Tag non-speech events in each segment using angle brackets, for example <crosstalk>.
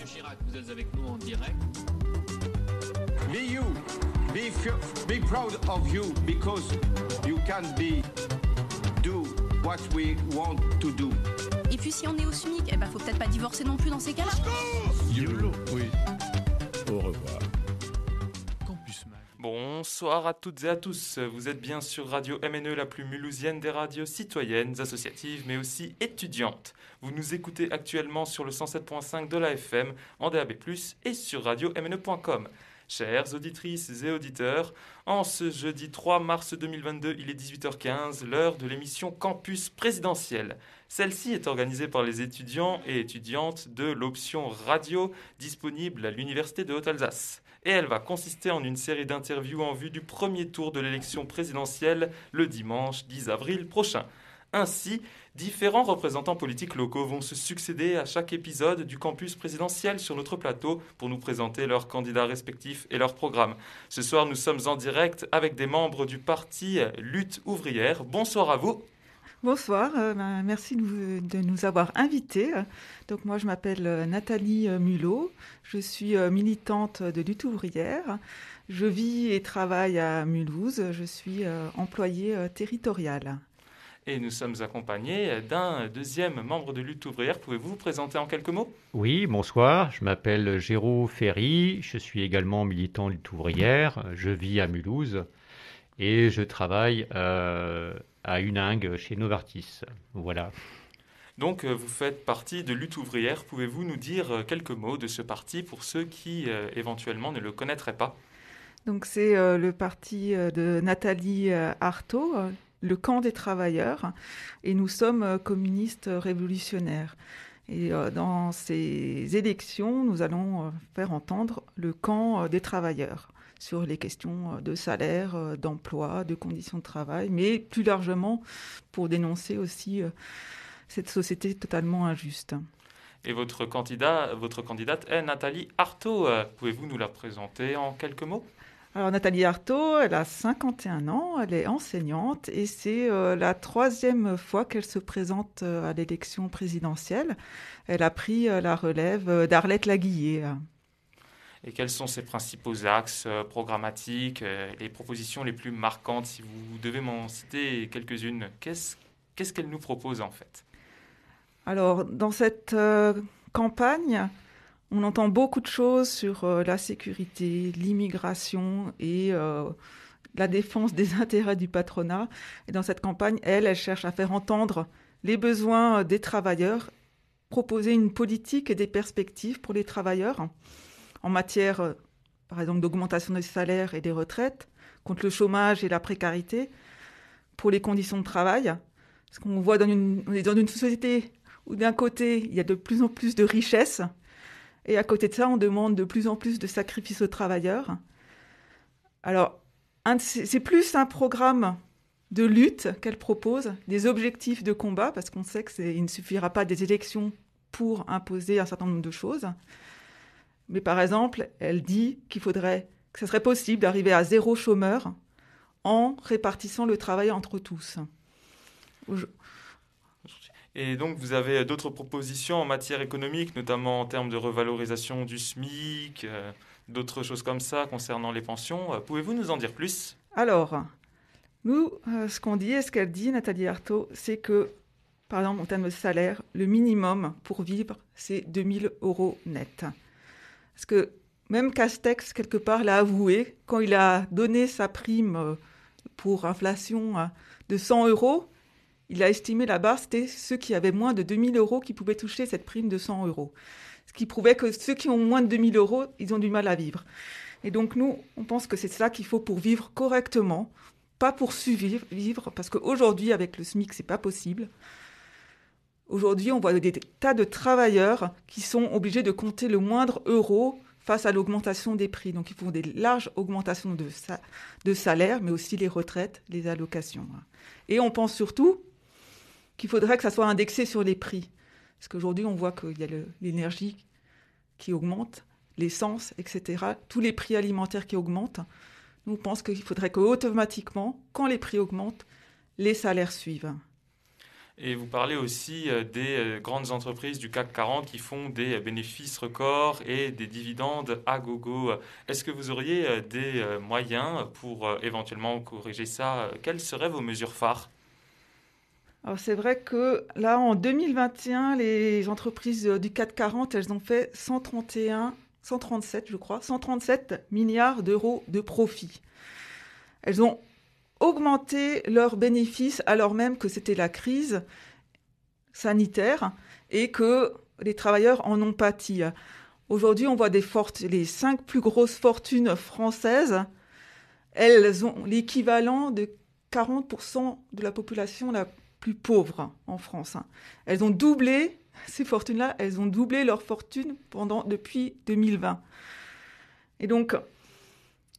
Monsieur Chirac, vous êtes avec nous en direct. Be you. Be, be proud of you because you can be do what we want to do. Et puis si on est au SMIC, eh ben faut peut-être pas divorcer non plus dans ces cas-là. YOLO, oui. Au revoir. Bonsoir à toutes et à tous. Vous êtes bien sur Radio MNE, la plus mulhousienne des radios citoyennes, associatives, mais aussi étudiantes. Vous nous écoutez actuellement sur le 107.5 de la FM, en DAB+, et sur radio-mne.com. Chères auditrices et auditeurs, en ce jeudi 3 mars 2022, il est 18h15, l'heure de l'émission Campus présidentiel. Celle-ci est organisée par les étudiants et étudiantes de l'option radio disponible à l'Université de Haute-Alsace. Et elle va consister en une série d'interviews en vue du premier tour de l'élection présidentielle le dimanche 10 avril prochain. Ainsi, différents représentants politiques locaux vont se succéder à chaque épisode du campus présidentiel sur notre plateau pour nous présenter leurs candidats respectifs et leurs programmes. Ce soir, nous sommes en direct avec des membres du parti Lutte ouvrière. Bonsoir à vous. Bonsoir, euh, ben, merci de, nous avoir invités. Donc moi je m'appelle euh, Nathalie euh, Mulot, je suis militante de lutte ouvrière. Je vis et travaille à Mulhouse, je suis employée territoriale. Et nous sommes accompagnés d'un deuxième membre de lutte ouvrière. Pouvez-vous vous présenter en quelques mots? Oui, bonsoir. Je m'appelle Géraud Ferry. Je suis également militant lutte ouvrière. Je vis à Mulhouse et je travaille à Uningue chez Novartis. Voilà. Donc euh, vous faites partie de Lutte ouvrière. Pouvez-vous nous dire euh, quelques mots de ce parti pour ceux qui euh, éventuellement ne le connaîtraient pas? Donc c'est le parti de Nathalie Artaud, le camp des travailleurs, et nous sommes communistes révolutionnaires. Et dans ces élections, nous allons faire entendre le camp des travailleurs sur les questions euh, de salaire, euh, d'emploi, de conditions de travail, mais plus largement pour dénoncer aussi euh, cette société totalement injuste. Et votre, candidat, votre candidate est Nathalie Artaud. Pouvez-vous nous la présenter en quelques mots? Alors Nathalie Artaud, elle a 51 ans, elle est enseignante et c'est la troisième fois qu'elle se présente à l'élection présidentielle. Elle a pris la relève d'Arlette Laguillet et quels sont ses principaux axes euh, programmatiques, euh, les propositions les plus marquantes, si vous devez m'en citer quelques-unes. Qu'est-ce qu'elle nous propose en fait? Alors, dans cette euh, campagne, on entend beaucoup de choses sur la sécurité, l'immigration et la défense des <laughs> intérêts du patronat. Et dans cette campagne, elle, elle cherche à faire entendre les besoins des travailleurs, proposer une politique et des perspectives pour les travailleurs en matière, euh, par exemple, d'augmentation des salaires et des retraites, contre le chômage et la précarité, pour les conditions de travail. Parce qu'on voit dans une, est dans une société où d'un côté, il y a de plus en plus de richesses, et à côté de ça, on demande de plus en plus de sacrifices aux travailleurs. Alors, c'est plus un programme de lutte qu'elle propose, des objectifs de combat, parce qu'on sait qu'il ne suffira pas des élections pour imposer un certain nombre de choses. Mais par exemple, elle dit qu'il faudrait, que ce serait possible d'arriver à zéro chômeur en répartissant le travail entre tous. Et donc, vous avez d'autres propositions en matière économique, notamment en termes de revalorisation du SMIC, euh, d'autres choses comme ça concernant les pensions. Euh, pouvez-vous nous en dire plus? Alors, nous, euh, ce qu'on dit et ce qu'elle dit, Nathalie Artaud, c'est que, par exemple, en termes de salaire, le minimum pour vivre, c'est 2000 euros net. Parce que même Castex, quelque part, l'a avoué, quand il a donné sa prime euh, pour inflation hein, de 100 euros, il a estimé barre, c'était ceux qui avaient moins de 2000 euros qui pouvaient toucher cette prime de 100 euros. Ce qui prouvait que ceux qui ont moins de 2000 euros, ils ont du mal à vivre. Et donc nous, on pense que c'est ça qu'il faut pour vivre correctement, pas pour survivre, parce qu'aujourd'hui, avec le SMIC, c'est pas possible. Aujourd'hui, on voit des tas de travailleurs qui sont obligés de compter le moindre euro face à l'augmentation des prix. Donc, ils font des larges augmentations de, de salaire, mais aussi les retraites, les allocations. Et on pense surtout qu'il faudrait que ça soit indexé sur les prix. Parce qu'aujourd'hui, on voit qu'il y a l'énergie qui augmente, l'essence, etc. Tous les prix alimentaires qui augmentent. Nous, on pense qu'il faudrait qu'automatiquement, quand les prix augmentent, les salaires suivent. Et vous parlez aussi euh, des euh, grandes entreprises du CAC 40 qui font des bénéfices records et des dividendes à gogo. Est-ce que vous auriez euh, des moyens pour éventuellement corriger ça Quelles seraient vos mesures phares? Alors c'est vrai que là, en 2021, les entreprises du CAC 40, elles ont fait 131, 137, je crois, 137 milliards d'euros de profit. Elles ont augmenter leurs bénéfices alors même que c'était la crise sanitaire et que les travailleurs en ont pâti. Aujourd'hui, on voit des fortes, les cinq plus grosses fortunes françaises, elles ont l'équivalent de 40% de la population la plus pauvre en France. Elles ont doublé, ces fortunes-là, elles ont doublé leur fortune pendant, depuis 2020. Et donc,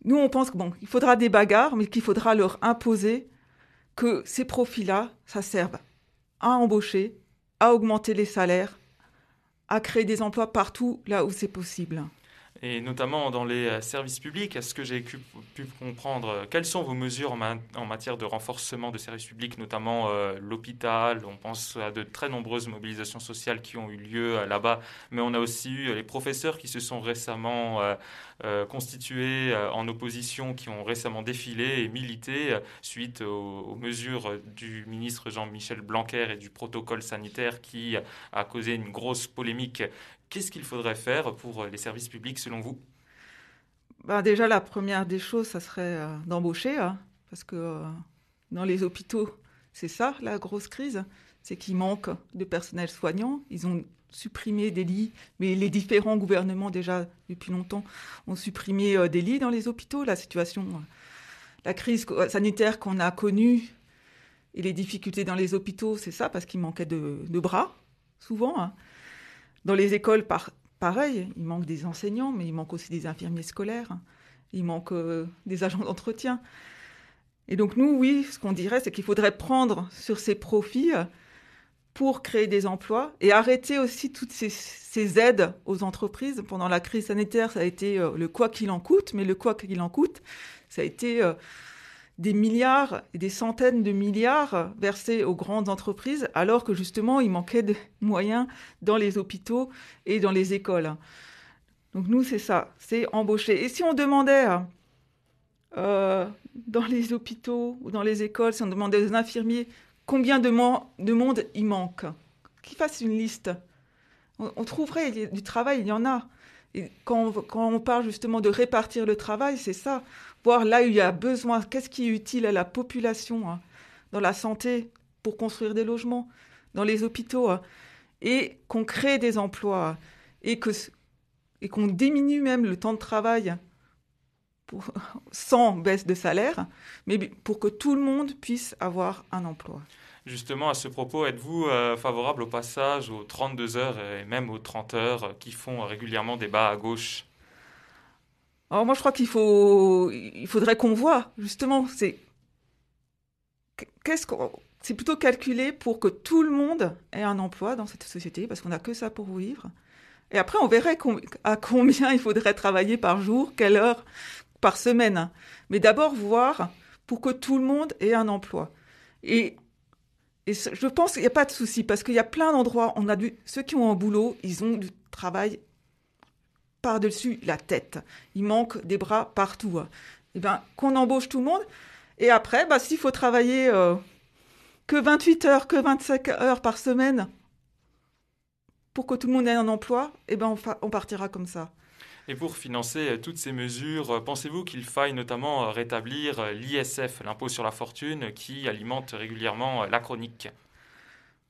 nous, on pense qu'il faudra des bagarres, mais qu'il faudra leur imposer que ces profils-là, ça serve à embaucher, à augmenter les salaires, à créer des emplois partout là où c'est possible et notamment dans les euh, services publics. Est-ce que j'ai pu, comprendre euh, quelles sont vos mesures en, matière de renforcement de services publics, notamment euh, l'hôpital? On pense à de très nombreuses mobilisations sociales qui ont eu lieu là-bas, mais on a aussi eu les professeurs qui se sont récemment constitués en opposition, qui ont récemment défilé et milité suite aux, aux mesures du ministre Jean-Michel Blanquer et du protocole sanitaire qui a causé une grosse polémique Qu'est-ce qu'il faudrait faire pour euh, les services publics selon vous? Bah Déjà, la première des choses, ça serait euh, d'embaucher, hein, parce que euh, dans les hôpitaux, c'est ça la grosse crise, c'est qu'il manque de personnel soignant. Ils ont supprimé des lits, mais les différents gouvernements déjà depuis longtemps ont supprimé des lits dans les hôpitaux. La situation, la crise sanitaire qu'on a connue et les difficultés dans les hôpitaux, c'est ça, parce qu'il manquait de, bras, souvent. Hein. Dans les écoles, pareil, il manque des enseignants, mais il manque aussi des infirmiers scolaires, il manque euh, des agents d'entretien. Et donc nous, oui, ce qu'on dirait, c'est qu'il faudrait prendre sur ces profits euh, pour créer des emplois et arrêter aussi toutes ces, aides aux entreprises. Pendant la crise sanitaire, ça a été euh, le quoi qu'il en coûte, mais le quoi qu'il en coûte, ça a été des milliards et des centaines de milliards versés aux grandes entreprises, alors que justement, il manquait de <laughs> moyens dans les hôpitaux et dans les écoles. Donc nous, c'est ça, c'est embaucher. Et si on demandait euh, dans les hôpitaux ou dans les écoles, si on demandait aux infirmiers combien de, de monde il manque, qu'ils fassent une liste. On, trouverait du travail, il y en a. Et quand on parle justement de répartir le travail, c'est ça voir là où il y a besoin, qu'est-ce qui est utile à la population, hein, dans la santé, pour construire des logements, dans les hôpitaux, hein, et qu'on crée des emplois, et que et qu'on diminue même le temps de travail pour, <laughs> sans baisse de salaire, mais pour que tout le monde puisse avoir un emploi. Justement, à ce propos, êtes-vous euh, favorable au passage aux 32 heures et même aux 30 heures qui font régulièrement débat à gauche? Alors moi, je crois qu'il faut, il faudrait qu'on voit justement, c'est qu'est-ce qu'on, c'est plutôt calculé pour que tout le monde ait un emploi dans cette société, parce qu'on n'a que ça pour vivre. Et après, on verrait à combien il faudrait travailler par jour, quelle heure par semaine. Mais d'abord voir pour que tout le monde ait un emploi. Et, et je pense qu'il n'y a pas de souci, parce qu'il y a plein d'endroits, on a du, ceux qui ont un boulot, ils ont du travail par-dessus la tête. Il manque des bras partout. Eh bien, qu'on embauche tout le monde. Et après, bah, s'il faut travailler euh, que 28 heures, que 25 heures par semaine pour que tout le monde ait un emploi, eh ben, on, partira comme ça. Et pour financer euh, toutes ces mesures, euh, pensez-vous qu'il faille notamment rétablir l'ISF, l'impôt sur la fortune, qui alimente régulièrement la chronique?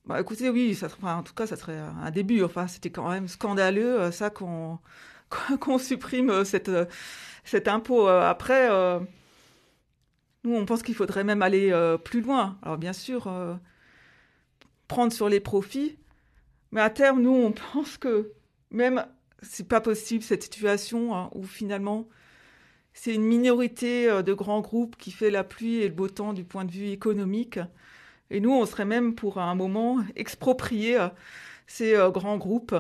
Bah, écoutez, oui, ça, en tout cas, ça serait un début. Enfin, c'était quand même scandaleux, ça, qu'on <laughs> qu'on supprime euh, cette, euh, cet impôt. Euh, après, nous, on pense qu'il faudrait même aller plus loin. Alors, bien sûr, prendre sur les profits, mais à terme, nous, on <laughs> pense que même c'est pas possible cette situation hein, où finalement c'est une minorité de grands groupes qui fait la pluie et le beau temps du point de vue économique. Et nous, on serait même pour un moment exproprier ces grands groupes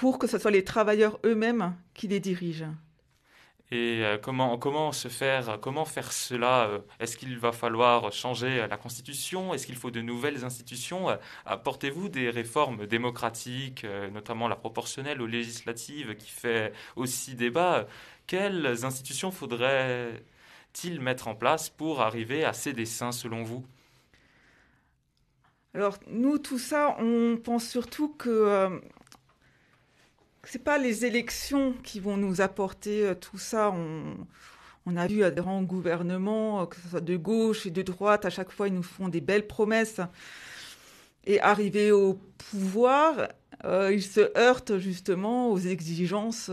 pour que ce soit les travailleurs eux-mêmes qui les dirigent. Et euh, comment, comment se faire, comment faire cela euh, Est-ce qu'il va falloir changer la Constitution? Est-ce qu'il faut de nouvelles institutions? Apportez-vous des réformes démocratiques, notamment la proportionnelle aux législatives qui fait aussi débat? Quelles institutions faudrait-il mettre en place pour arriver à ces dessins selon vous? Alors nous, tout ça, on pense surtout que euh, ce n'est pas les élections qui vont nous apporter euh, tout ça. On, a vu à des grands gouvernements, euh, que ce soit de gauche et de droite, à chaque fois ils nous font des belles promesses. Et arrivés au pouvoir, ils se heurtent justement aux exigences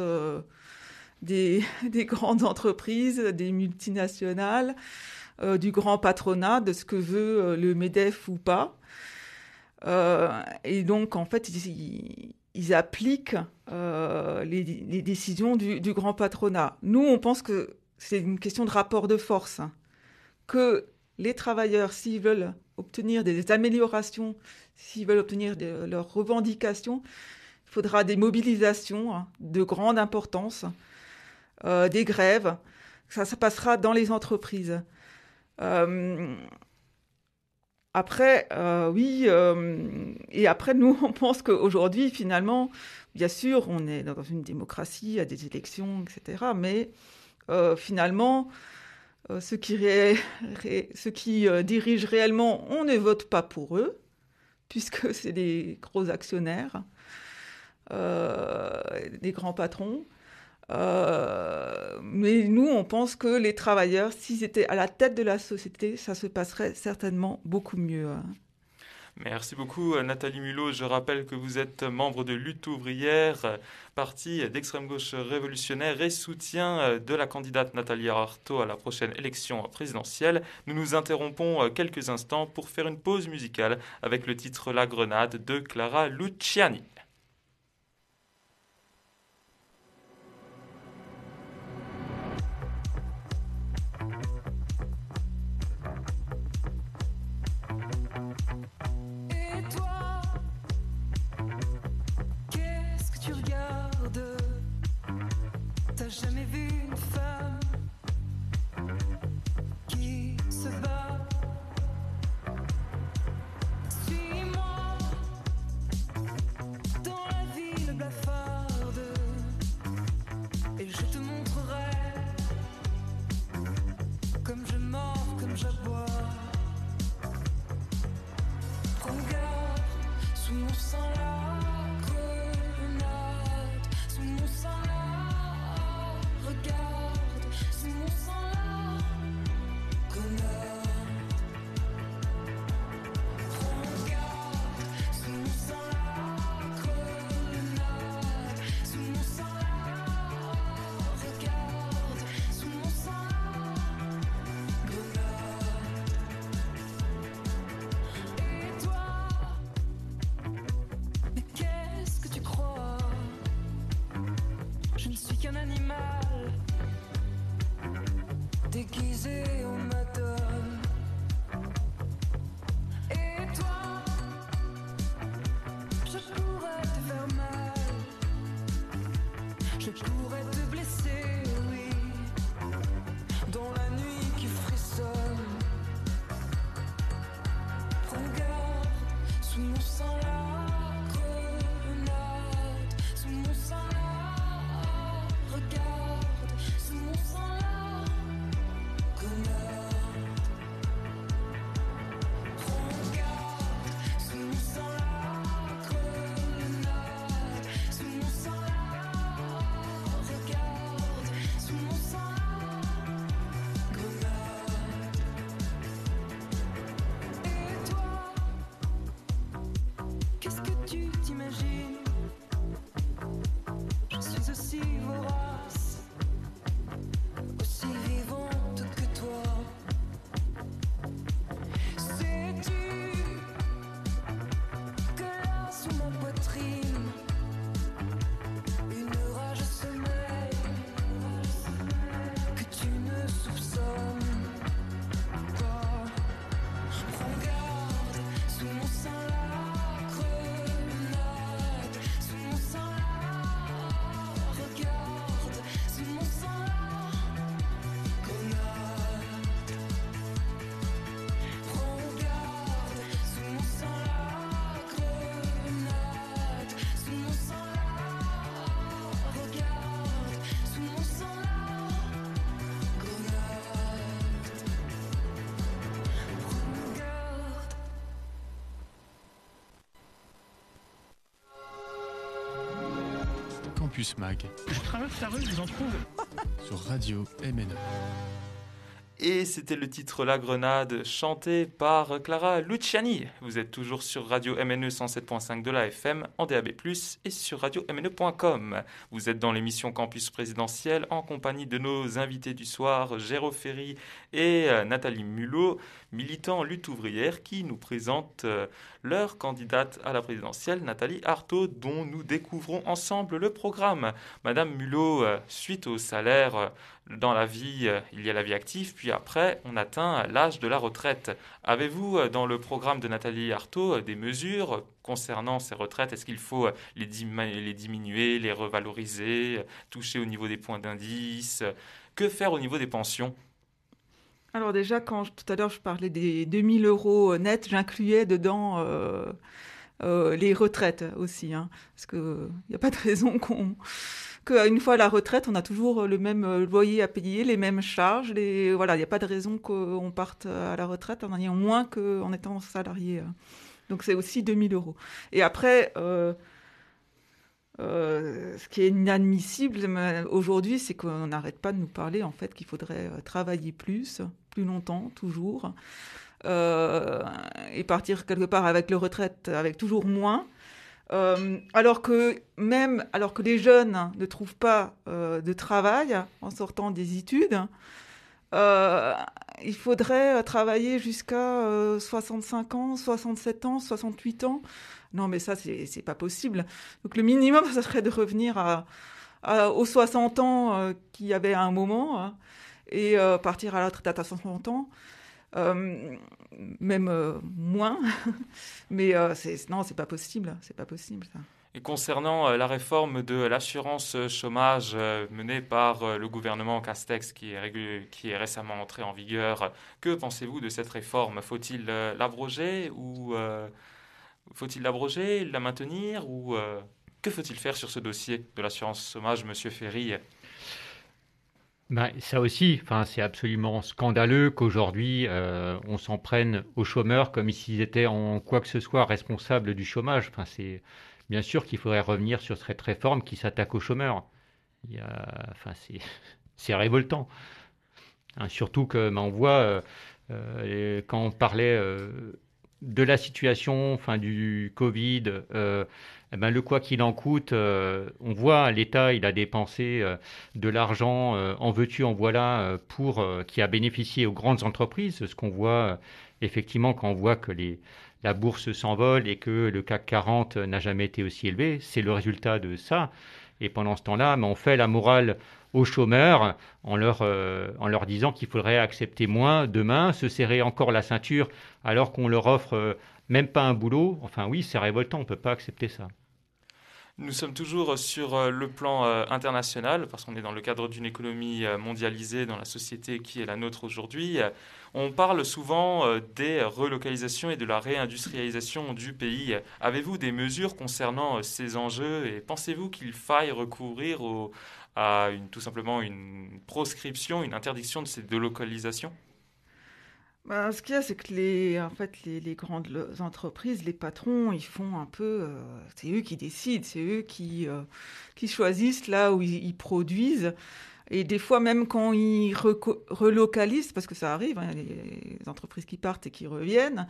des, <laughs> des, grandes entreprises, des multinationales, du grand patronat, de ce que veut le MEDEF ou pas. Euh, et donc, en fait, ils, appliquent euh, les, décisions du, grand patronat. Nous, on pense que c'est une question de rapport de force. Que les travailleurs, s'ils veulent obtenir des améliorations, s'ils veulent obtenir leurs revendications, il faudra des mobilisations hein, de grande importance, euh, des grèves. Ça, ça passera dans les entreprises. Après, euh, oui, euh, et après, nous, <laughs> on pense qu'aujourd'hui, finalement, bien sûr, on est dans une démocratie, il y a des élections, etc. Mais euh, finalement, qui, ceux qui <laughs> dirigent réellement, on ne vote pas pour eux, puisque <laughs> c'est des gros actionnaires, des grands patrons. Euh, mais nous, on pense que les travailleurs, s'ils étaient à la tête de la société, ça se passerait certainement beaucoup mieux. Hein. Merci beaucoup Nathalie Mulot. Je rappelle que vous êtes membre de Lutte ouvrière, parti d'extrême gauche révolutionnaire et soutien de la candidate Nathalie Arthaud à la prochaine élection présidentielle. Nous nous interrompons quelques instants pour faire une pause musicale avec le titre La Grenade de Clara Luciani. should go. Campus Mag. Je traverse la rue, je vous en trouve. <laughs> Sur Radio MNE. Et c'était le titre La Grenade, chanté par Clara Luciani. Vous êtes toujours sur Radio MNE 107.5 de la FM, en DAB+, et sur radio-mne.com. Vous êtes dans l'émission Campus Présidentiel, en compagnie de nos invités du soir, Géraud Ferry et euh, Nathalie Mulot, militants lutte ouvrière, qui nous présentent euh, leur candidate à la présidentielle, Nathalie Artaud, dont nous découvrons ensemble le programme. Madame Mulot, euh, suite au salaire dans la vie, il y a la vie active, puis après, on atteint l'âge de la retraite. Avez-vous, dans le programme de Nathalie Arthaud, euh, des mesures concernant ces retraites? Est-ce qu'il faut les, diminuer, les revaloriser, toucher au niveau des points d'indice Que faire au niveau des pensions? Alors déjà, quand tout à l'heure je parlais des 2000 euros nets, j'incluais dedans les retraites aussi, hein, parce qu'il n'y a pas de <laughs> raison qu'une fois à la retraite, on a toujours le même euh, loyer à payer, les mêmes charges. Voilà, il n'y a pas de raison qu'on parte à la retraite en ayant moins qu'en étant salarié. Donc c'est aussi 2000 euros. Et après, euh, euh, ce qui est inadmissible aujourd'hui, c'est qu'on n'arrête pas de nous parler en fait qu'il faudrait travailler plus, plus longtemps, toujours, et partir quelque part avec le retraite avec toujours moins. Euh, alors que même alors que les jeunes ne trouvent pas euh, de travail en sortant des études, euh, il faudrait travailler jusqu'à 65 ans, 67 ans, 68 ans. Non, mais ça, c'est pas possible. Donc le minimum, <laughs> ça serait de revenir à, aux 60 ans qu'il y avait à un moment et partir à la retraite à 60 ans. Euh, même euh, moins. <laughs> Mais euh, non, c'est pas possible. C'est pas possible. Et concernant la réforme de l'assurance chômage menée par le gouvernement Castex, qui est, qui est récemment entrée en vigueur, que pensez-vous de cette réforme? Faut-il l'abroger ou faut-il l'abroger, la maintenir ou que faut-il faire sur ce dossier de l'assurance chômage, Monsieur Ferry? Ben, ça aussi, enfin, c'est absolument scandaleux qu'aujourd'hui euh, on s'en prenne aux chômeurs comme s'ils étaient en quoi que ce soit responsables du chômage. Enfin, c'est bien sûr qu'il faudrait revenir sur cette réforme qui s'attaque aux chômeurs. Il y a, enfin, c'est, <laughs> révoltant. Hein, surtout que ben, on voit euh, euh, quand on parlait de la situation, enfin du Covid eh ben, le quoi qu'il en coûte, euh, on voit l'État, il a dépensé euh, de l'argent euh, en veux-tu, en voilà, pour qui a bénéficié aux grandes entreprises. Ce qu'on voit effectivement quand on voit que la bourse s'envole et que le CAC 40 n'a jamais été aussi élevé, c'est le résultat de ça. Et pendant ce temps-là, ben, on fait la morale aux chômeurs en leur, en leur disant qu'il faudrait accepter moins demain, se serrer encore la ceinture alors qu'on leur offre même pas un boulot. Enfin oui, c'est révoltant, on ne peut pas accepter ça. Nous sommes toujours sur euh, le plan euh, international, parce qu'on est dans le cadre d'une économie euh, mondialisée dans la société qui est la nôtre aujourd'hui. On parle souvent des relocalisations et de la réindustrialisation du pays. Avez-vous des mesures concernant ces enjeux et pensez-vous qu'il faille recourir à une, tout simplement une proscription, une interdiction de ces délocalisations? Bah, ce qu'il y a, c'est que les, en fait, les, grandes entreprises, les patrons, ils font un peu. Euh, c'est eux qui décident, c'est eux qui, euh, qui choisissent là où ils, produisent. Et des fois, même quand ils relocalisent, parce que ça arrive, hein, des entreprises qui partent et qui reviennent,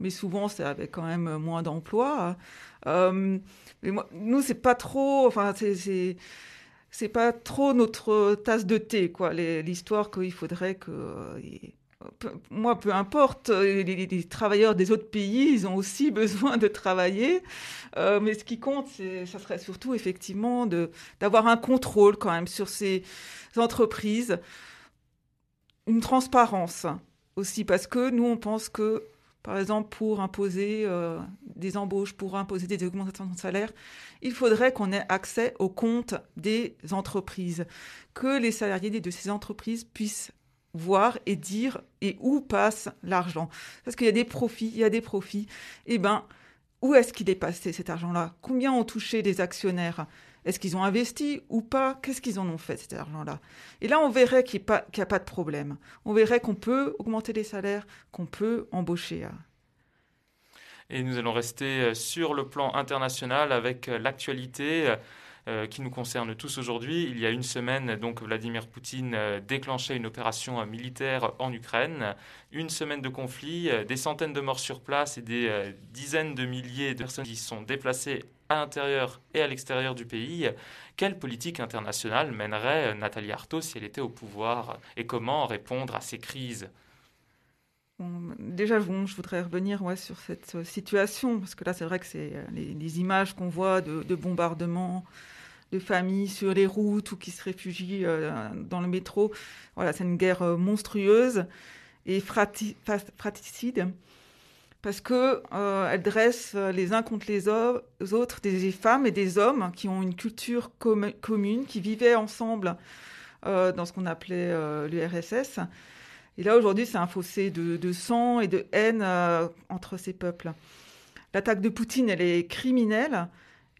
mais souvent, c'est avec quand même moins d'emplois. Euh, mais moi, nous, c'est pas trop. Enfin, c'est c'est pas trop notre tasse de thé, quoi. L'histoire qu'il faudrait que moi, peu importe, euh, les, travailleurs des autres pays, ils ont aussi <laughs> besoin de travailler. Euh, mais ce qui compte, ça serait surtout effectivement d'avoir un contrôle quand même sur ces entreprises, une transparence aussi, parce que nous, on pense que, par exemple, pour imposer euh, des embauches, pour imposer des augmentations de salaire, il faudrait qu'on ait accès aux comptes des entreprises, que les salariés de ces entreprises puissent voir et dire et où passe l'argent. Parce qu'il y a des profits, il y a des profits. Eh bien, où est-ce qu'il est passé cet argent-là? Combien ont touché les actionnaires? Est-ce qu'ils ont investi ou pas? Qu'est-ce qu'ils en ont fait cet argent-là? Et là, on verrait qu'il n'y a, pas de problème. On verrait qu'on peut augmenter les salaires, qu'on peut embaucher. Et nous allons rester sur le plan international avec l'actualité qui nous concerne tous aujourd'hui. Il y a une semaine, donc Vladimir Poutine déclenchait une opération militaire en Ukraine. Une semaine de conflit, des centaines de morts sur place et des dizaines de milliers de personnes qui sont déplacées à l'intérieur et à l'extérieur du pays. Quelle politique internationale mènerait Nathalie Arthaud si elle était au pouvoir? Et comment répondre à ces crises? Déjà, je voudrais revenir ouais, sur cette euh, situation, parce que là, c'est vrai que c'est euh, les, images qu'on voit de, bombardements, de familles sur les routes ou qui se réfugient euh, dans le métro. Voilà, c'est une guerre monstrueuse et fratricide parce que elle dresse les uns contre les autres des femmes et des hommes qui ont une culture commune, qui vivaient ensemble dans ce qu'on appelait l'URSS et là, aujourd'hui, c'est un fossé de, sang et de haine euh, entre ces peuples. L'attaque de Poutine, elle est criminelle.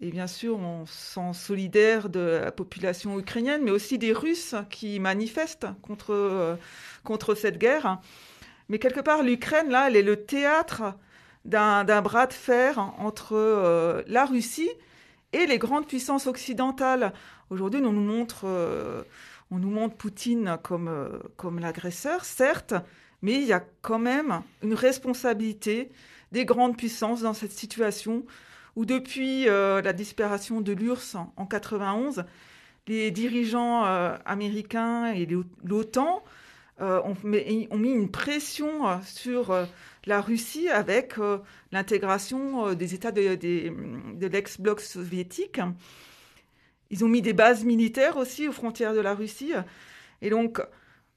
Et bien sûr, on sent solidaire de la population ukrainienne, mais aussi des Russes qui manifestent contre, euh, contre cette guerre. Mais quelque part, l'Ukraine, là, elle est le théâtre d'un bras de fer entre euh, la Russie et les grandes puissances occidentales. Aujourd'hui, on nous montre on nous montre Poutine comme, euh, comme l'agresseur, certes, mais il y a quand même une responsabilité des grandes puissances dans cette situation où depuis euh, la disparition de l'URSS en, 91, les dirigeants euh, américains et l'OTAN ont, ont, mis une pression sur la Russie avec l'intégration des États de, de l'ex-bloc soviétique. Ils ont mis des bases militaires aussi aux frontières de la Russie. Et donc,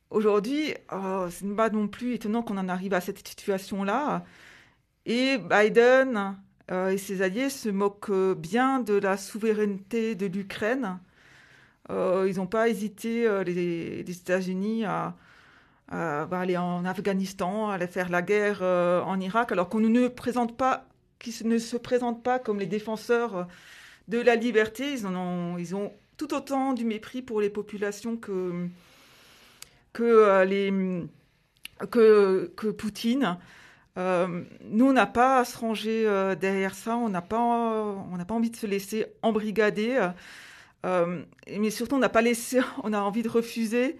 aujourd'hui, ce n'est pas non plus étonnant qu'on en arrive à cette situation-là. Et Biden euh, et ses alliés se moquent bien de la souveraineté de l'Ukraine. Euh, ils n'ont pas hésité, euh, les, États-Unis, à, aller en Afghanistan, à aller faire la guerre en Irak, alors qu'on ne présente pas, qu'ils ne se présentent pas comme les défenseurs de la liberté. Ils, ont, tout autant du mépris pour les populations euh, que, que Poutine. Euh, nous, on n'a pas à se ranger euh, derrière ça, on n'a pas, on pas envie de se laisser embrigader, mais surtout on n'a pas laissé, <laughs> on a envie de refuser,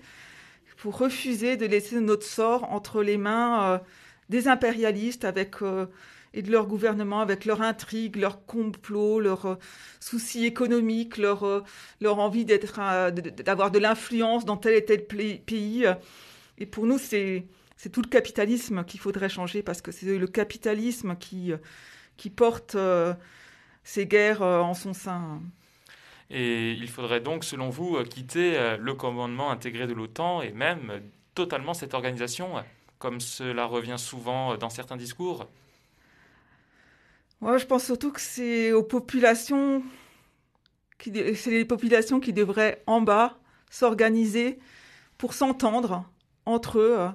pour refuser de laisser notre sort entre les mains des impérialistes avec et de leur gouvernement avec leur intrigue, leur complot, leurs euh, soucis économiques, leur, euh, leur envie d'être, euh, d'avoir de l'influence dans tel et tel pays. Et pour nous, c'est, c'est tout le capitalisme qu'il faudrait changer parce que c'est le capitalisme qui, qui porte ces guerres en son sein. Et il faudrait donc, selon vous, quitter le commandement intégré de l'OTAN et même totalement cette organisation, comme cela revient souvent dans certains discours? Moi, je pense surtout que c'est aux populations, c'est les populations qui devraient en bas s'organiser pour s'entendre entre eux,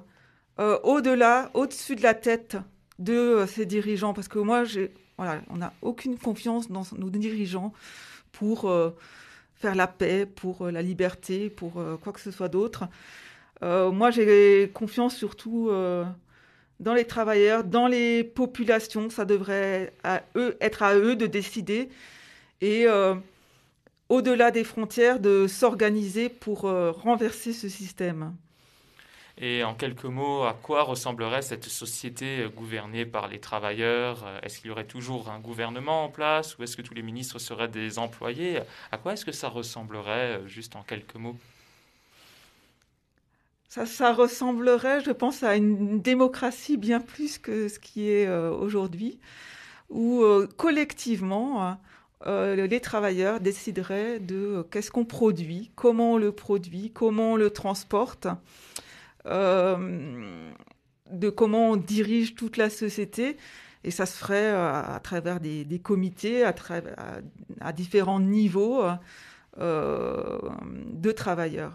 euh, au-delà, au-dessus de la tête de euh, ces dirigeants. Parce que moi, on n'a aucune confiance dans nos dirigeants pour euh, faire la paix, pour la liberté, pour quoi que ce soit d'autre. moi, j'ai confiance surtout dans les travailleurs, dans les populations. Ça devrait à eux, être à eux de décider et au-delà des frontières de s'organiser pour renverser ce système. Et en quelques mots, à quoi ressemblerait cette société euh, gouvernée par les travailleurs Est-ce qu'il y aurait toujours un gouvernement en place ou est-ce que tous les ministres seraient des employés? À quoi est-ce que ça ressemblerait, juste en quelques mots? Ça, ressemblerait, je pense, à une démocratie bien plus que ce qui est euh, aujourd'hui, où euh, collectivement, euh, les travailleurs décideraient de qu'est-ce qu'on produit, comment on le produit, comment on le transporte, de comment on dirige toute la société. Et ça se ferait à, travers des, comités, à, à, différents niveaux de travailleurs.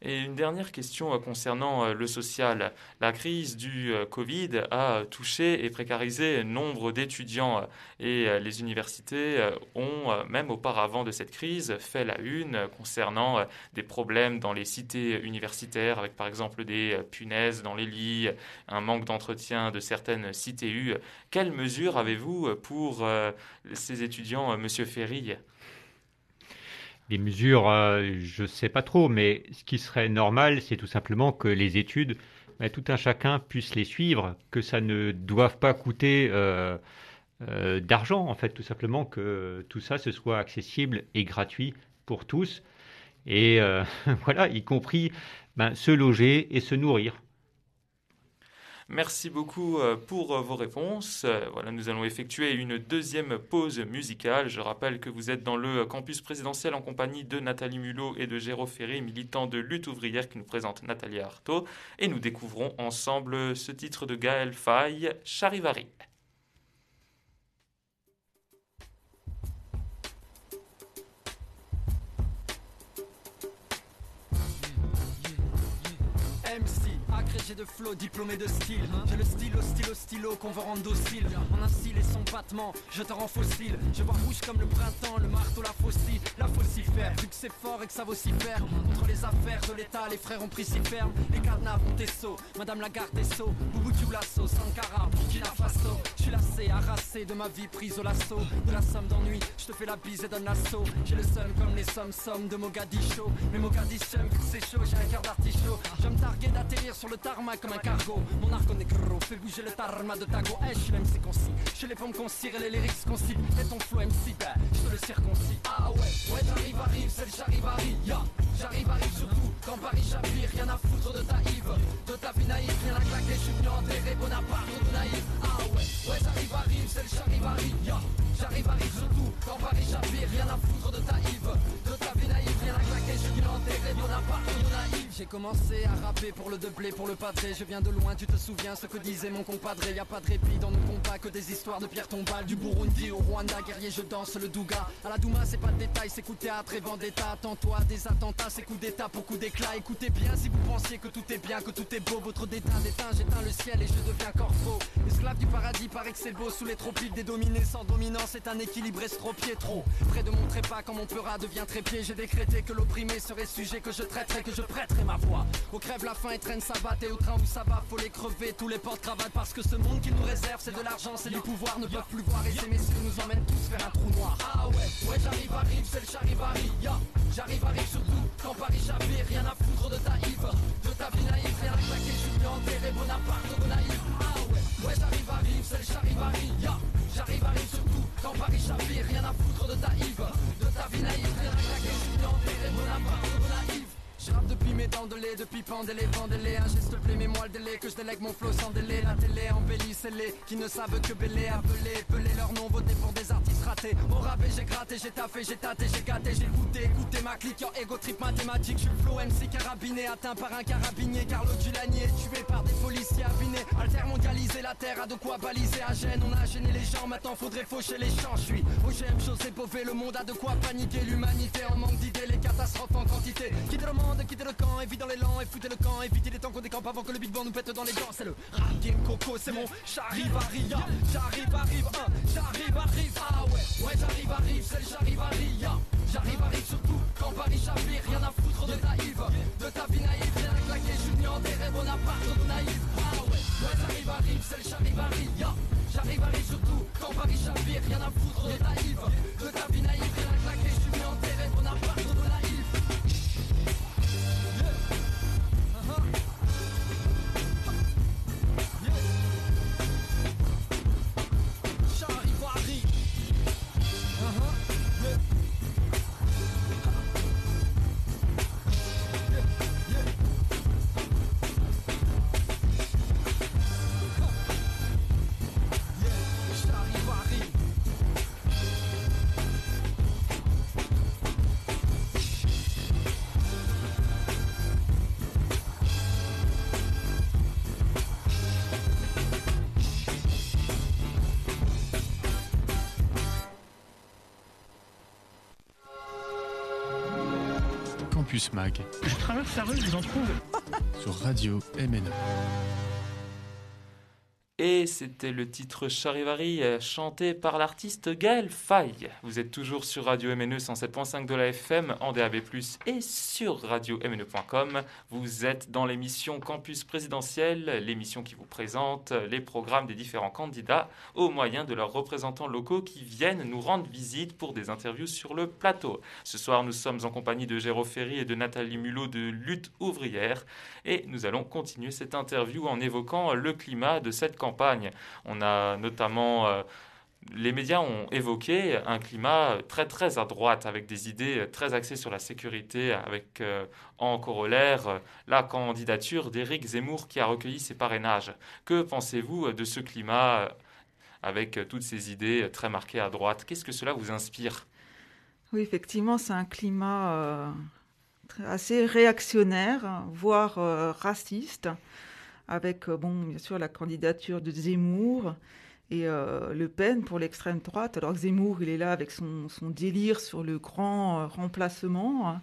Et une dernière question euh, concernant euh, le social. La crise du euh, Covid a touché et précarisé nombre d'étudiants et les universités ont, même auparavant de cette crise, fait la une concernant des problèmes dans les cités universitaires, avec par exemple des punaises dans les lits, un manque d'entretien de certaines CTU. Quelles mesures avez-vous pour ces étudiants, Monsieur Ferry? Les mesures, euh, je ne sais pas trop, mais ce qui serait normal, c'est tout simplement que les études, bah, tout un chacun puisse les suivre, que ça ne doive pas coûter euh, euh, d'argent, en fait, tout simplement que tout ça, ce soit accessible et gratuit pour tous, et <laughs> voilà, y compris ben, se loger et se nourrir. Merci beaucoup euh, pour euh, vos réponses. Euh, Voilà, nous allons effectuer une deuxième pause musicale. Je rappelle que vous êtes dans le campus présidentiel en compagnie de Nathalie Mulot et de Géraud Ferry, militants de lutte ouvrière qui nous présente Nathalie Artaud. Et nous découvrons ensemble ce titre de Gaël Faye, Charivari. Agrégé de flow, diplômé de style. J'ai le stylo, stylo, stylo qu'on veut rendre docile. En un style et son battement, je te rends fossile. Je vois rouge comme le printemps, le marteau, la faucille, la faucifère. Vu que c'est fort et que ça faire. Contre les affaires de l'État, les frères ont pris si ferme. Les cadenas vont tes sauts, Madame la garde des sceaux. Boubou Lasso, Sankara, Burkina Faso. Je suis lassé, harassé de ma vie prise au lasso. De la somme d'ennui, je te fais la bise et donne l'assaut. J'ai le seum comme les sommes sommes de Mogadiscio. Mais Mogadiscio, c'est chaud, j'ai un cœur d'artichaut. Je me targuer d'atterrir sur le tarmac comme un cargo. Mon arc négro fait bouger le tarma de Tago. Eh, je suis si concis. Je les pompes concire et les lyrics concis. Et ton flow MC, bah, je te le circoncis. Ah ouais, ouais, j'arrive, arrive, celle j'arrive, arrive. Ya, j'arrive, arrive surtout. Quand Paris chavire, rien à foutre de ta Yves. De ta vie naïve, rien à claquer. Je suis venu enterrer Bonaparte de naïf. Ah ouais, ouais, j'arrive, arrive, celle j'arrive, arrive. Ya, j'arrive, arrive surtout. Quand Paris chavire, rien à foutre de ta Yves. De ta vie naïve, rien à claquer. Je suis venu enterrer Bonaparte de naïf. J'ai commencé à rapper pour le doublé, pour le padré. Je viens de loin, tu te souviens ce que disait mon compadré. Y a pas de répit dans nos combats, que des histoires de pierre tombale. Du Burundi au Rwanda, guerrier, je danse le Douga. À la Douma, c'est pas de détails, c'est coup théâtre et vendetta. Attends-toi, des attentats, c'est coup d'état pour coup d'éclat. Écoutez bien si vous pensiez que tout est bien, que tout est beau. Votre déteint, déteint, j'éteins le ciel et je deviens corpo. Esclave du paradis, paraît que c'est beau. Sous les tropiques, des dominés sans dominance, c'est un équilibre estropié trop. Près de mon trépas, quand mon peurat devient trépied, j'ai décrété que l'opprimé serait sujet que je traiterais, que je prêterais ma voix. Au crève la faim et traîne sa batte et au train où ça va, faut les crever, tous les portes cravates parce que ce monde qui nous réserve, c'est de l'argent, c'est du pouvoir, ne peuvent plus voir et ces messieurs nous emmènent tous vers un trou noir. Ah ouais, ouais, j'arrive, arrive, c'est le charivari, ya. J'arrive, arrive surtout quand Paris chavire, rien à foutre de ta Yves, de ta vie naïve, rien à claquer, je suis venu enterrer Bonaparte naïf. Ah ouais, ouais, j'arrive, arrive, c'est le charivari, ya. J'arrive, arrive surtout quand Paris chavire, rien à foutre de ta Yves, de ta vie naïve, rien à claquer, je suis venu enterrer Bonaparte naïf. Je rappe depuis mes dents de lait, depuis Pandélé, Pandélé Un geste plaît, mais moi le délai, que je délègue mon flow sans délai. La télé embellit, c'est les qui ne savent que bêler Appeler, peler leur nom, voter pour des artistes ratés Au rabais j'ai gratté, j'ai taffé, j'ai tâté, j'ai gâté. J'ai goûté, écouté ma clique, en ego trip mathématique. Je flow MC carabiné, atteint par un carabinier. Carlo Giuliani est tué par des policiers affinés Alter mondialisé, la terre a de quoi baliser. À gêne On a gêné les gens, maintenant faudrait faucher les champs. Je suis OGM, chaussé, pauvé, le monde. A de quoi paniquer. L'humanité en manque d'idées, les catastrophes en quantité. Quittez le monde, quittez le camp, évitez dans l'élan, et foutez le camp Évitez les temps qu'on décampe avant que le big bang nous pète dans les dents C'est le rap game coco, c'est mon j'arrive, arrive, ya. J'arrive, arrive, hein, j'arrive, arrive Ah ouais, ouais j'arrive, arrive, c'est le j'arrive, arrive, ya. J'arrive, arrive surtout quand Paris chavire Rien à foutre de ta Yves, de ta vie naïve Rien à claquer, je suis venu enterrer Bonaparte de naïf Ah ouais, ouais j'arrive, arrive, c'est le j'arrive, arrive, ya. J'arrive, arrive surtout quand Paris chavire Rien à foutre de ta Mag Je traverse la rue, je vous en trouve. sur Radio MNE. C'était le titre Charivari euh, chanté par l'artiste Gaël Faye. Vous êtes toujours sur Radio MNE 107.5 de la FM en DAB+, et sur radio-mne.com. Vous êtes dans l'émission Campus Présidentiel, l'émission qui vous présente les programmes des différents candidats au moyen de leurs représentants locaux qui viennent nous rendre visite pour des interviews sur le plateau. Ce soir, nous sommes en compagnie de Géraud Ferry et de Nathalie Mulot de Lutte ouvrière et nous allons continuer cette interview en évoquant le climat de cette campagne On a notamment euh, les médias ont évoqué un climat très très à droite, avec des idées très axées sur la sécurité, avec euh, en corollaire euh, la candidature d'Éric Zemmour qui a recueilli ses parrainages. Que pensez-vous de ce climat avec toutes ces idées très marquées à droite? Qu'est-ce que cela vous inspire? Oui, effectivement, c'est un climat assez réactionnaire, voire raciste avec, euh, bon, bien sûr, la candidature de Zemmour et euh, Le Pen pour l'extrême droite. Alors Zemmour, il est là avec son, son délire sur le grand euh, remplacement.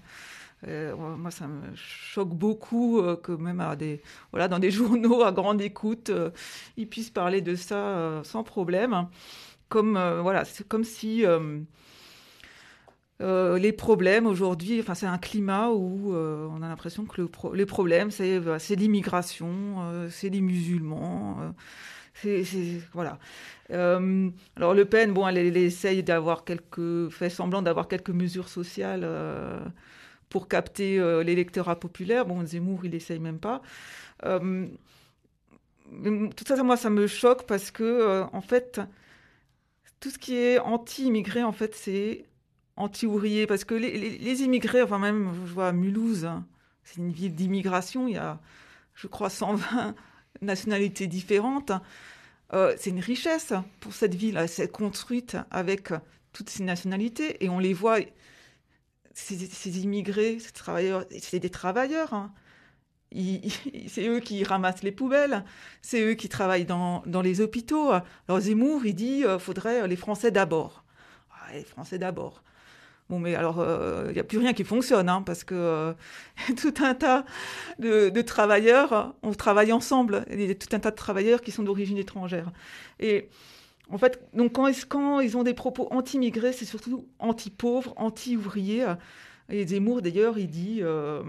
moi, ça me choque beaucoup que même à des, voilà, dans des <laughs> journaux à grande écoute, ils puissent parler de ça sans problème. Comme, voilà, c'est comme si euh, les problèmes aujourd'hui, enfin c'est un climat où euh, on a l'impression que le les problèmes c'est bah, l'immigration, euh, c'est les musulmans, voilà. alors Le Pen, bon, elle, essaye d'avoir quelques, fait semblant d'avoir quelques mesures sociales pour capter l'électorat populaire. Bon, Zemmour, il essaye même pas. tout ça, moi, ça me choque parce que en fait, tout ce qui est anti-immigré, en fait, c'est anti-ouvriers, parce que les, immigrés, enfin même, je vois Mulhouse, hein, c'est une ville d'immigration, il y a, je crois, 120 nationalités différentes. Euh, c'est une richesse pour cette ville, elle construite avec toutes ces nationalités, et on les voit, ces, immigrés, ces travailleurs, c'est des travailleurs. Hein. c'est eux qui ramassent les poubelles, c'est eux qui travaillent dans, dans les hôpitaux. Alors Zemmour, il dit, euh, faudrait les Français d'abord. Ah, les Français d'abord. Bon, mais alors, il euh, n'y a plus rien qui fonctionne, hein, parce que euh, <laughs> tout un tas de, travailleurs, on travaille ensemble, il y a tout un tas de travailleurs qui sont d'origine étrangère. Et en fait, donc quand, ils ont des propos anti-migrés, c'est surtout anti-pauvres, anti-ouvriers. Et Zemmour, d'ailleurs, il dit, euh,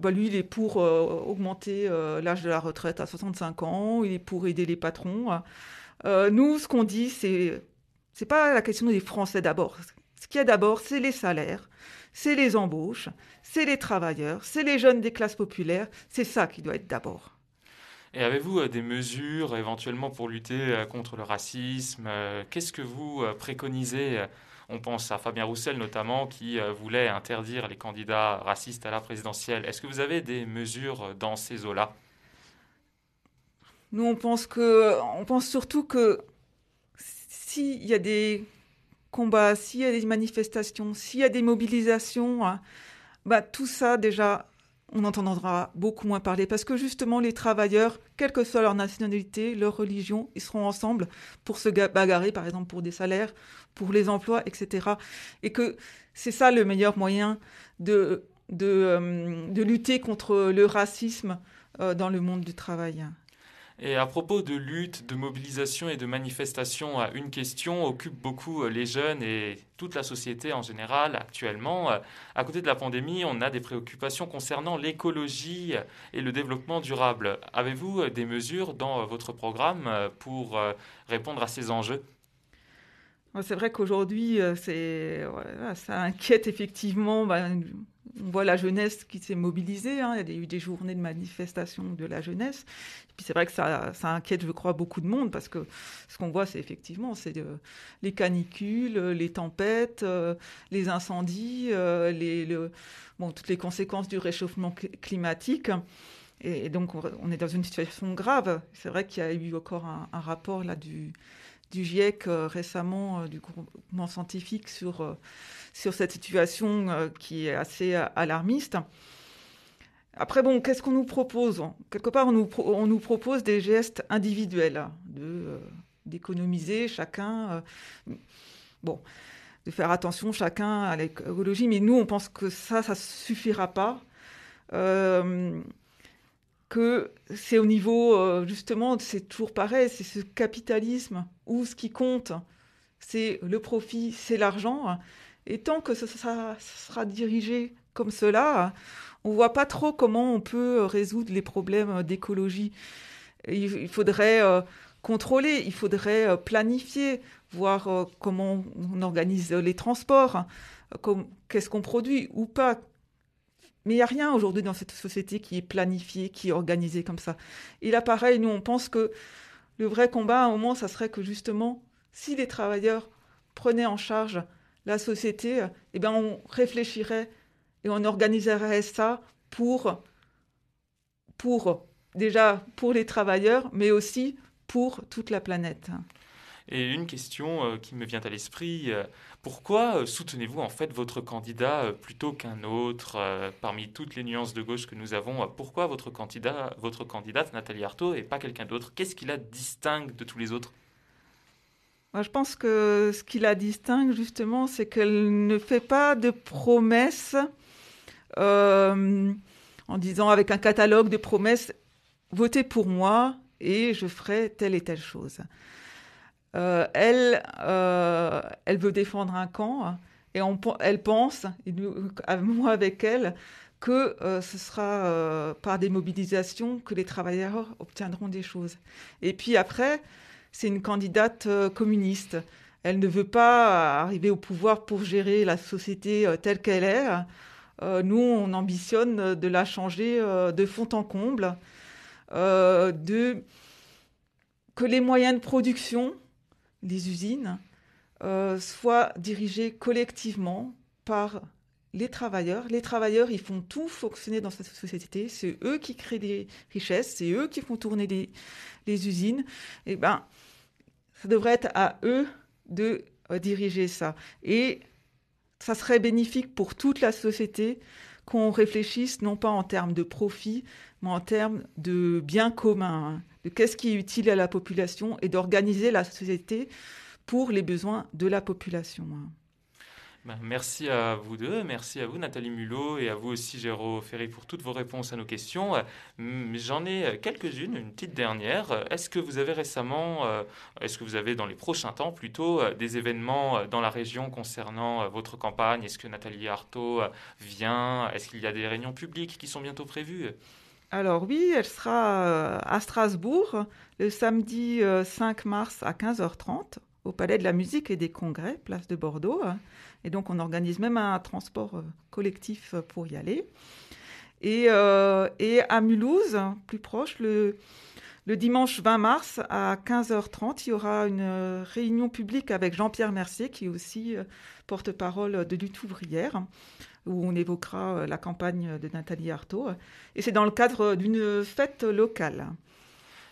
bah, lui, il est pour augmenter l'âge de la retraite à 65 ans, il est pour aider les patrons. nous, ce qu'on dit, c'est c'est pas la question des Français d'abord. Ce qu'il y a d'abord, c'est les salaires, c'est les embauches, c'est les travailleurs, c'est les jeunes des classes populaires. C'est ça qui doit être d'abord. Et avez-vous euh, des mesures éventuellement pour lutter euh, contre le racisme euh, Qu'est-ce que vous préconisez On pense à Fabien Roussel notamment qui voulait interdire les candidats racistes à la présidentielle. Est-ce que vous avez des mesures dans ces eaux-là? Nous, on pense que, on pense surtout que s'il y a des combats, s'il y a des manifestations, s'il y a des mobilisations, hein, bah, tout ça déjà, on entendra beaucoup moins parler parce que justement les travailleurs, quelle que soit leur nationalité, leur religion, ils seront ensemble pour se bagarrer, par exemple pour des salaires, pour les emplois, etc. Et que c'est ça le meilleur moyen de, de, euh, lutter contre le racisme euh, dans le monde du travail. Et à propos de lutte, de mobilisation et de manifestation, euh, une question occupe beaucoup euh, les jeunes et toute la société en général actuellement. Euh, à côté de la pandémie, on a des préoccupations concernant l'écologie et le développement durable. Avez-vous des mesures dans votre programme pour répondre à ces enjeux? C'est vrai qu'aujourd'hui, ça inquiète effectivement bah, on voit la jeunesse qui s'est mobilisée. Hein. Il y a eu des journées de manifestation de la jeunesse. Et puis c'est vrai que ça, inquiète, je crois, beaucoup de monde parce que ce qu'on voit, c'est effectivement c'est les canicules, les tempêtes, euh, les incendies, euh, les, bon, toutes les conséquences du réchauffement climatique. Et, donc on est dans une situation grave. C'est vrai qu'il y a eu encore un, rapport là du, du GIEC euh, récemment, du groupement scientifique sur sur cette situation euh, qui est assez euh, alarmiste. Après, bon, qu'est-ce qu'on nous propose? Quelque part, on nous, on nous, propose des gestes individuels, euh, d'économiser chacun, bon, de faire attention chacun à l'écologie, mais nous, on pense que ça, ça suffira pas. Que c'est au niveau, euh, justement, c'est toujours pareil, c'est ce capitalisme où ce qui compte, c'est le profit, c'est l'argent. Et tant que ça, sera dirigé comme cela, on voit pas trop comment on peut résoudre les problèmes d'écologie. Il, faudrait euh, contrôler, il faudrait euh, planifier, voir comment on organise les transports, qu'est-ce qu'on produit ou pas. Mais il n'y a rien aujourd'hui dans cette société qui est planifié, qui est organisé comme ça. Et là, pareil, nous, on pense que le vrai combat, à un moment, ça serait que justement, si les travailleurs prenaient en charge la société, eh bien, on réfléchirait et on organiserait ça pour, pour déjà pour les travailleurs, mais aussi pour toute la planète. Et une question euh, qui me vient à l'esprit, euh, pourquoi euh, soutenez-vous en fait votre candidat plutôt qu'un autre Parmi toutes les nuances de gauche que nous avons, pourquoi votre, candidat, votre candidate, Nathalie Arthaud, et pas quelqu'un d'autre? Qu'est-ce qui la distingue de tous les autres? Moi, Je pense que ce qui la distingue justement, c'est qu'elle ne fait pas de promesses en disant avec un catalogue de promesses, votez pour moi et je ferai telle et telle chose. Euh, elle, euh, elle veut défendre un camp et elle pense, moi avec elle, que euh, ce sera par des mobilisations que les travailleurs obtiendront des choses. Et puis après, c'est une candidate communiste. Elle ne veut pas arriver au pouvoir pour gérer la société telle qu'elle est. nous, on ambitionne de la changer de fond en comble, de que les moyens de production, les usines, euh, soient dirigés collectivement par les travailleurs. Les travailleurs, ils font tout fonctionner dans cette société. C'est eux qui créent des richesses, c'est eux qui font tourner les, usines. Et eh ben, ça devrait être à eux de euh, diriger ça. Et ça serait bénéfique pour toute la société qu'on réfléchisse non pas en termes de profit, mais en termes de bien commun. Hein qu'est-ce qui est utile à la population et d'organiser la société pour les besoins de la population. Ben, merci à vous deux, merci à vous Nathalie Mulot et à vous aussi Géraud Ferry pour toutes vos réponses à nos questions. J'en ai quelques-unes, une petite dernière. Est-ce que vous avez récemment, euh, est-ce que vous avez dans les prochains temps plutôt euh, des événements euh, dans la région concernant votre campagne? Est-ce que Nathalie Artaud vient? Est-ce qu'il y a des réunions publiques qui sont bientôt prévues? Alors oui, elle sera euh, à Strasbourg le samedi 5 euh, mars à 15h30 au Palais de la Musique et des Congrès, place de Bordeaux. Et donc on organise même un transport euh, collectif pour y aller. Et, à Mulhouse, plus proche, le, dimanche 20 mars à 15h30, il y aura une réunion publique avec Jean-Pierre Mercier, qui est aussi porte-parole de lutte ouvrière où on évoquera euh, la campagne de Nathalie Arthaud. Et c'est dans le cadre d'une fête locale.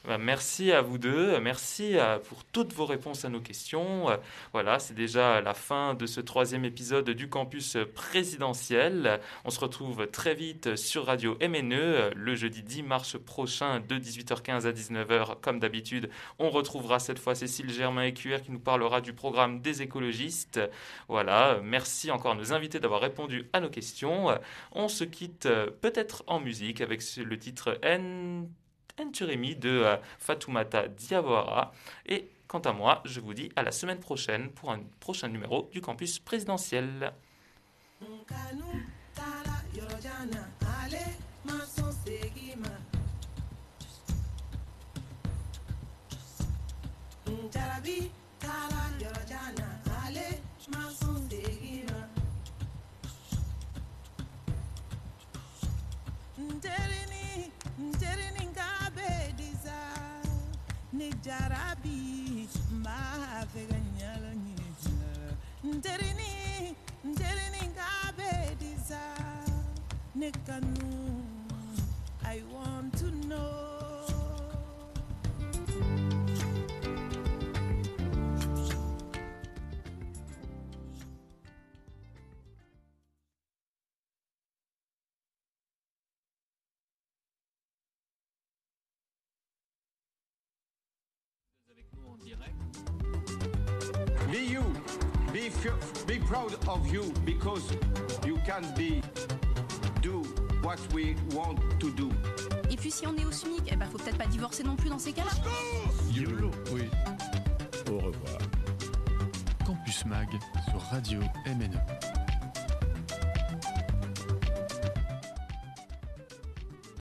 Bah, merci à vous deux, merci euh, pour toutes vos réponses à nos questions. Euh, voilà, c'est déjà la fin de ce troisième épisode du campus présidentiel. On se retrouve très vite sur Radio MNE le jeudi 10 mars prochain de 18h15 à 19h. Comme d'habitude, on retrouvera cette fois Cécile Germain écuyer qui nous parlera du programme des écologistes. Voilà, merci encore à nos invités d'avoir répondu à nos questions. On se quitte peut-être en musique avec le titre N Enturimi de euh, Fatoumata Diawara. Et quant à moi, je vous dis à la semaine prochaine pour un prochain numéro du campus présidentiel. jarabi ma vega nyala nyala nderini nderini ngabe disa nekanu. Proud of you because you can be do what we want to do. Et puis si on est au SMIC, eh ben faut peut-être pas divorcer non plus dans ces cas-là. YOLO, oui. Au revoir. Campus Mag sur Radio MNE.